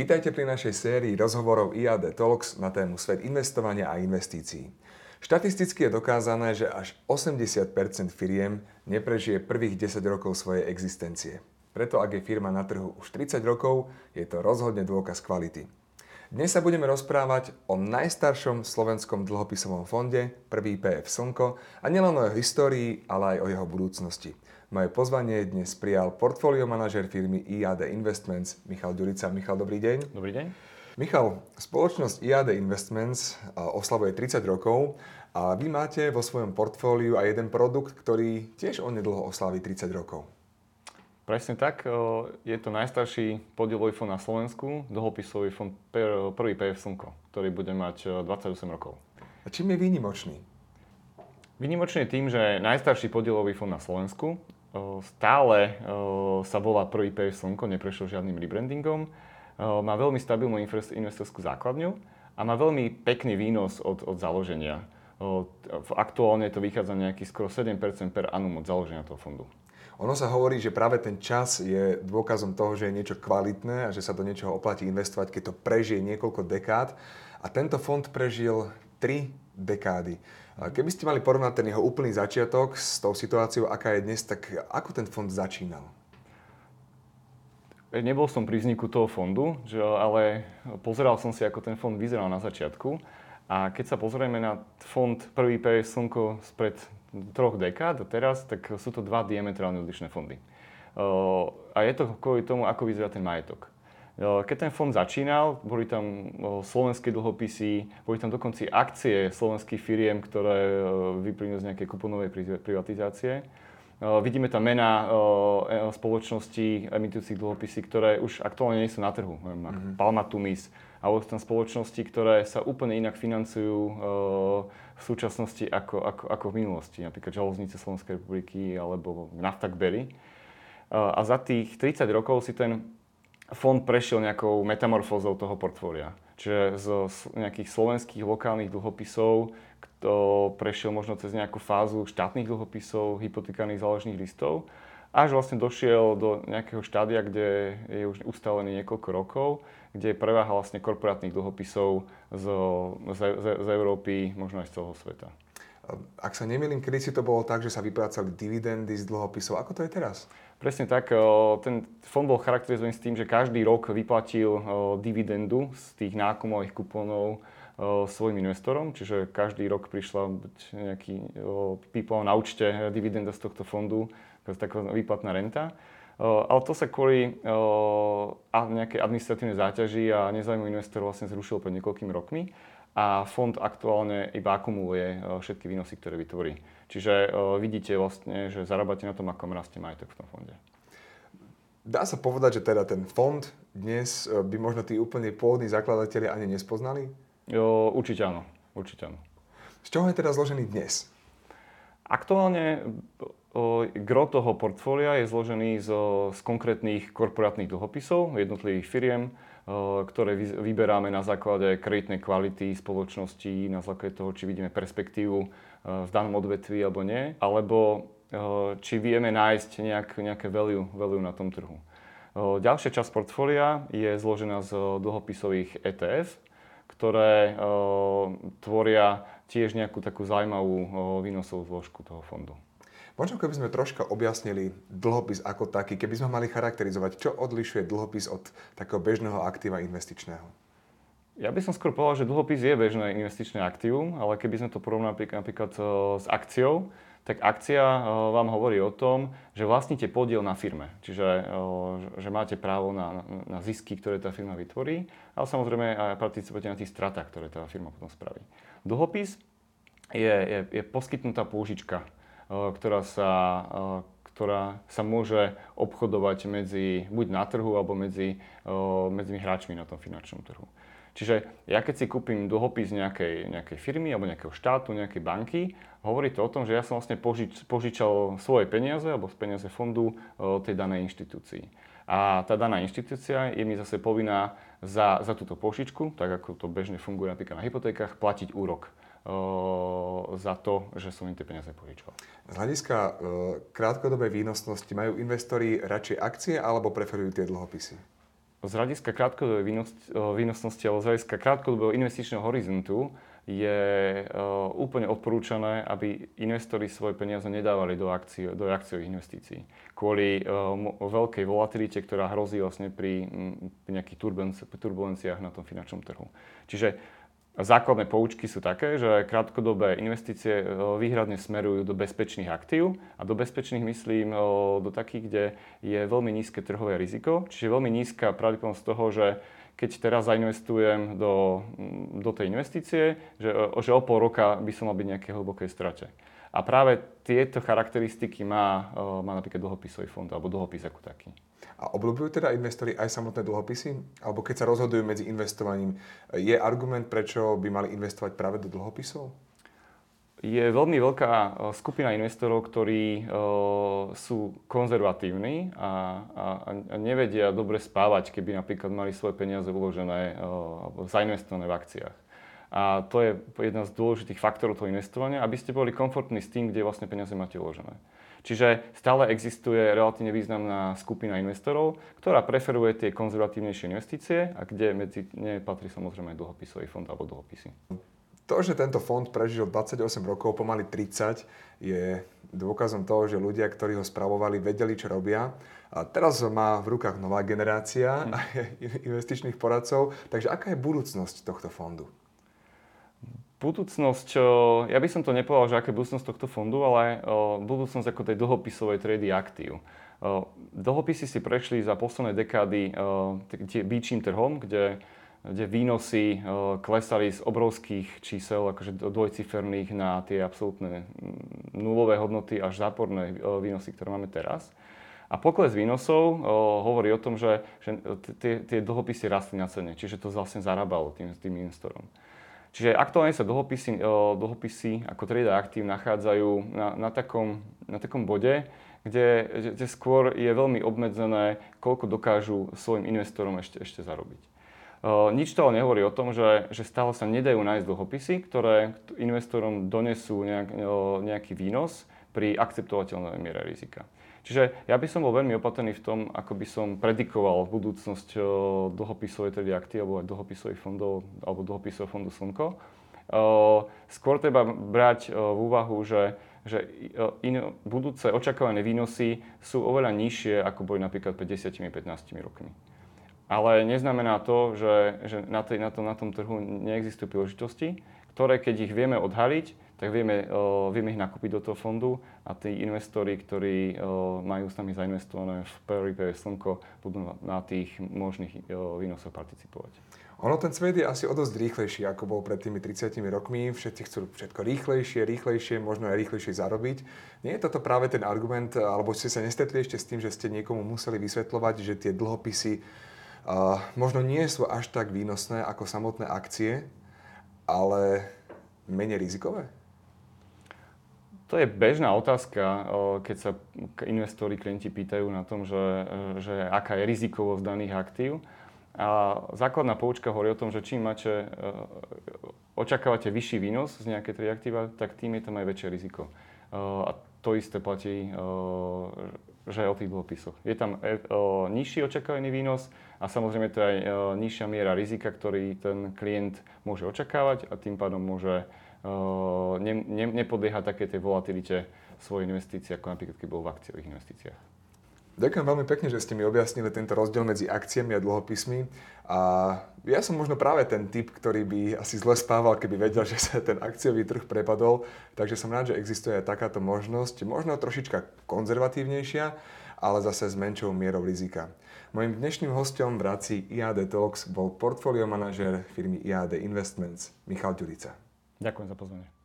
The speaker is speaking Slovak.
Vítajte pri našej sérii rozhovorov IAD Talks na tému svet investovania a investícií. Štatisticky je dokázané, že až 80% firiem neprežije prvých 10 rokov svojej existencie. Preto ak je firma na trhu už 30 rokov, je to rozhodne dôkaz kvality. Dnes sa budeme rozprávať o najstaršom slovenskom dlhopisovom fonde, prvý PF Slnko, a nielen o jeho histórii, ale aj o jeho budúcnosti. Moje pozvanie dnes prijal portfólio manažer firmy IAD Investments Michal Ďurica. Michal, dobrý deň. Dobrý deň. Michal, spoločnosť IAD Investments oslavuje 30 rokov a vy máte vo svojom portfóliu aj jeden produkt, ktorý tiež onedlho oslaví 30 rokov. Presne tak. Je to najstarší podielový fond na Slovensku, dlhopisový fond prvý PF Slnko, ktorý bude mať 28 rokov. A čím je výnimočný? Výnimočný je tým, že najstarší podielový fond na Slovensku stále sa volá prvý PF Slnko, neprešiel žiadnym rebrandingom. Má veľmi stabilnú investorskú základňu a má veľmi pekný výnos od, od založenia. Aktuálne to vychádza nejaký skoro 7% per annum od založenia toho fondu. Ono sa hovorí, že práve ten čas je dôkazom toho, že je niečo kvalitné a že sa do niečoho oplatí investovať, keď to prežije niekoľko dekád. A tento fond prežil 3 dekády. Keby ste mali porovnať ten jeho úplný začiatok s tou situáciou, aká je dnes, tak ako ten fond začínal? Nebol som pri vzniku toho fondu, že, ale pozeral som si, ako ten fond vyzeral na začiatku. A keď sa pozrieme na fond prvý PS Slnko spred troch dekád a teraz, tak sú to dva diametrálne odlišné fondy. A je to kvôli tomu, ako vyzerá ten majetok. Keď ten fond začínal, boli tam slovenské dlhopisy, boli tam dokonca akcie slovenských firiem, ktoré vyplynuli z nejakej kuponovej privatizácie. Vidíme tam mená e, spoločností emitujúcich dlhopisy, ktoré už aktuálne nie sú na trhu. Mm-hmm. Palma Tumis, alebo tam spoločnosti, ktoré sa úplne inak financujú v súčasnosti ako, ako, ako v minulosti. Napríklad Železnice Slovenskej republiky alebo Naftak Berry. A za tých 30 rokov si ten fond prešiel nejakou metamorfózou toho portfólia. Čiže z nejakých slovenských lokálnych dlhopisov to prešiel možno cez nejakú fázu štátnych dlhopisov, hypotekárnych záložných listov, až vlastne došiel do nejakého štádia, kde je už ustálený niekoľko rokov, kde je preváha vlastne korporátnych dlhopisov z, z, z, z Európy, možno aj z celého sveta. Ak sa nemýlim, kedy si to bolo tak, že sa vyplácali dividendy z dlhopisov. Ako to je teraz? Presne tak. Ten fond bol charakterizovaný s tým, že každý rok vyplatil dividendu z tých nákumových kuponov svojim investorom, čiže každý rok prišla nejaký pípal na účte dividenda z tohto fondu, taká výplatná renta. Ale to sa kvôli nejakej administratívnej záťaži a nezájmu investorov vlastne zrušilo pred niekoľkými rokmi a fond aktuálne iba akumuluje všetky výnosy, ktoré vytvorí. Čiže uh, vidíte vlastne, že zarábate na tom, ako rastie majetok v tom fonde. Dá sa povedať, že teda ten fond dnes e, by možno tí úplne pôvodní zakladatelia ani nespoznali? Jo, určite áno. Určite áno. Z čoho je teda zložený dnes? Aktuálne gro toho portfólia je zložený z, z konkrétnych korporátnych dlhopisov jednotlivých firiem, o, ktoré vy, vyberáme na základe kreditnej kvality spoločnosti, na základe toho, či vidíme perspektívu v danom odvetví alebo nie, alebo eh, či vieme nájsť nejak, nejaké value, value na tom trhu. Eh, ďalšia časť portfólia je zložená z dlhopisových ETF, ktoré eh, tvoria tiež nejakú takú zaujímavú výnosovú zložku toho fondu. Možno keby sme troška objasnili dlhopis ako taký, keby sme mali charakterizovať, čo odlišuje dlhopis od takého bežného aktíva investičného. Ja by som skôr povedal, že dlhopis je bežné investičné aktívum, ale keby sme to porovnali napríklad e, s akciou, tak akcia e, vám hovorí o tom, že vlastníte podiel na firme. Čiže e, že máte právo na, na zisky, ktoré tá firma vytvorí, ale samozrejme aj participujete na tých stratách, ktoré tá firma potom spraví. Dlhopis je, je, je poskytnutá pôžička, ktorá sa, ktorá sa môže obchodovať medzi, buď na trhu, alebo medzi, medzi hráčmi na tom finančnom trhu. Čiže ja keď si kúpim dlhopis nejakej, nejakej firmy alebo nejakého štátu, nejakej banky, hovorí to o tom, že ja som vlastne požič, požičal svoje peniaze alebo peniaze fondu o, tej danej inštitúcii. A tá daná inštitúcia je mi zase povinná za, za túto požičku, tak ako to bežne funguje napríklad na hypotékach, platiť úrok za to, že som im tie peniaze požičal. Z hľadiska e, krátkodobej výnosnosti majú investori radšej akcie alebo preferujú tie dlhopisy? z hľadiska krátkodobej výnosnosti alebo z hľadiska krátkodobého investičného horizontu je uh, úplne odporúčané, aby investori svoje peniaze nedávali do, akcií, do akciových investícií. Kvôli veľkej volatilite, ktorá hrozí vlastne pri nejakých turbulenciách na tom finančnom trhu. Čiže základné poučky sú také, že krátkodobé investície výhradne smerujú do bezpečných aktív a do bezpečných myslím do takých, kde je veľmi nízke trhové riziko, čiže veľmi nízka pravdepodobnosť toho, že keď teraz zainvestujem do, do tej investície, že, že o pol roka by som mal byť nejaké hlbokej strate. A práve tieto charakteristiky má, má napríklad dlhopisový fond alebo dlhopis ako taký. A obľúbujú teda investori aj samotné dlhopisy? Alebo keď sa rozhodujú medzi investovaním, je argument, prečo by mali investovať práve do dlhopisov? je veľmi veľká e, skupina investorov, ktorí uh, sú konzervatívni a, a, a nevedia dobre spávať, keby napríklad mali svoje peniaze uložené uh, alebo zainvestované v akciách. A to je jeden z dôležitých faktorov toho investovania, aby ste boli komfortní s tým, kde vlastne peniaze máte uložené. Čiže stále existuje relatívne významná skupina investorov, ktorá preferuje tie konzervatívnejšie investície a kde medzi ne patrí samozrejme aj dlhopisový fond alebo dlhopisy. To, že tento fond prežil 28 rokov, pomaly 30, je dôkazom toho, že ľudia, ktorí ho spravovali, vedeli, čo robia. A teraz má v rukách nová generácia hmm. investičných poradcov. Takže aká je budúcnosť tohto fondu? Budúcnosť, ja by som to nepovedal, že aká je budúcnosť tohto fondu, ale budúcnosť ako tej dlhopisovej trady aktív. Dlhopisy si prešli za posledné dekády býčím trhom, kde kde výnosy eh, klesali z obrovských čísel, akože dvojciferných na tie absolútne mm, nulové hodnoty až záporné eh, výnosy, ktoré máme teraz. A pokles výnosov eh, hovorí o tom, že, že tie, tie dlhopisy rastli na cene, čiže to vlastne zarábalo tým, tým investorom. Čiže aktuálne sa dlhopisy, o, dlhopisy ako trade aktív nachádzajú na, na, takom, na takom bode, kde, kde skôr je veľmi obmedzené, koľko dokážu svojim investorom ešte, ešte zarobiť. Nič to ale nehovorí o tom, že, že stále sa nedajú nájsť dlhopisy, ktoré investorom donesú nejak, nejaký výnos pri akceptovateľnej miere rizika. Čiže ja by som bol veľmi opatrný v tom, ako by som predikoval budúcnosť dlhopisovej tedy akty alebo aj dlhopisových fondov alebo dlhopisového fondu Slnko. Skôr treba brať v úvahu, že že in, budúce očakávané výnosy sú oveľa nižšie, ako boli napríklad pred 10-15 rokmi. Ale neznamená to, že, že na, tej, na, tom, na tom trhu neexistujú príležitosti, ktoré keď ich vieme odhaliť, tak vieme, uh, vieme ich nakúpiť do toho fondu a tí investori, ktorí uh, majú s nami zainvestované v PRP Slnko, budú na, tých možných uh, výnosoch participovať. Ono ten svet je asi o dosť rýchlejší, ako bol pred tými 30 rokmi. Všetci chcú všetko rýchlejšie, rýchlejšie, možno aj rýchlejšie zarobiť. Nie je toto práve ten argument, alebo ste sa nestretli ešte s tým, že ste niekomu museli vysvetľovať, že tie dlhopisy možno nie sú až tak výnosné ako samotné akcie, ale menej rizikové? To je bežná otázka, keď sa investori, klienti pýtajú na tom, že, že aká je rizikovosť daných aktív. A základná poučka hovorí o tom, že čím máte, očakávate vyšší výnos z nejakej tej aktíva, tak tým je tam aj väčšie riziko. A to isté platí, že aj o tých dlhopisoch. Je tam e, nižší očakávaný výnos a samozrejme to je aj nižšia miera rizika, ktorý ten klient môže očakávať a tým pádom môže ne, ne, nepodliehať také tej volatilite svojej investície, ako napríklad keď bol v akciových investíciách. Ďakujem veľmi pekne, že ste mi objasnili tento rozdiel medzi akciami a dlhopismi. A ja som možno práve ten typ, ktorý by asi zle spával, keby vedel, že sa ten akciový trh prepadol. Takže som rád, že existuje aj takáto možnosť, možno trošička konzervatívnejšia, ale zase s menšou mierou rizika. Mojím dnešným hostom v ráci IAD Talks bol portfólio manažer firmy IAD Investments Michal Ďurica. Ďakujem za pozvanie.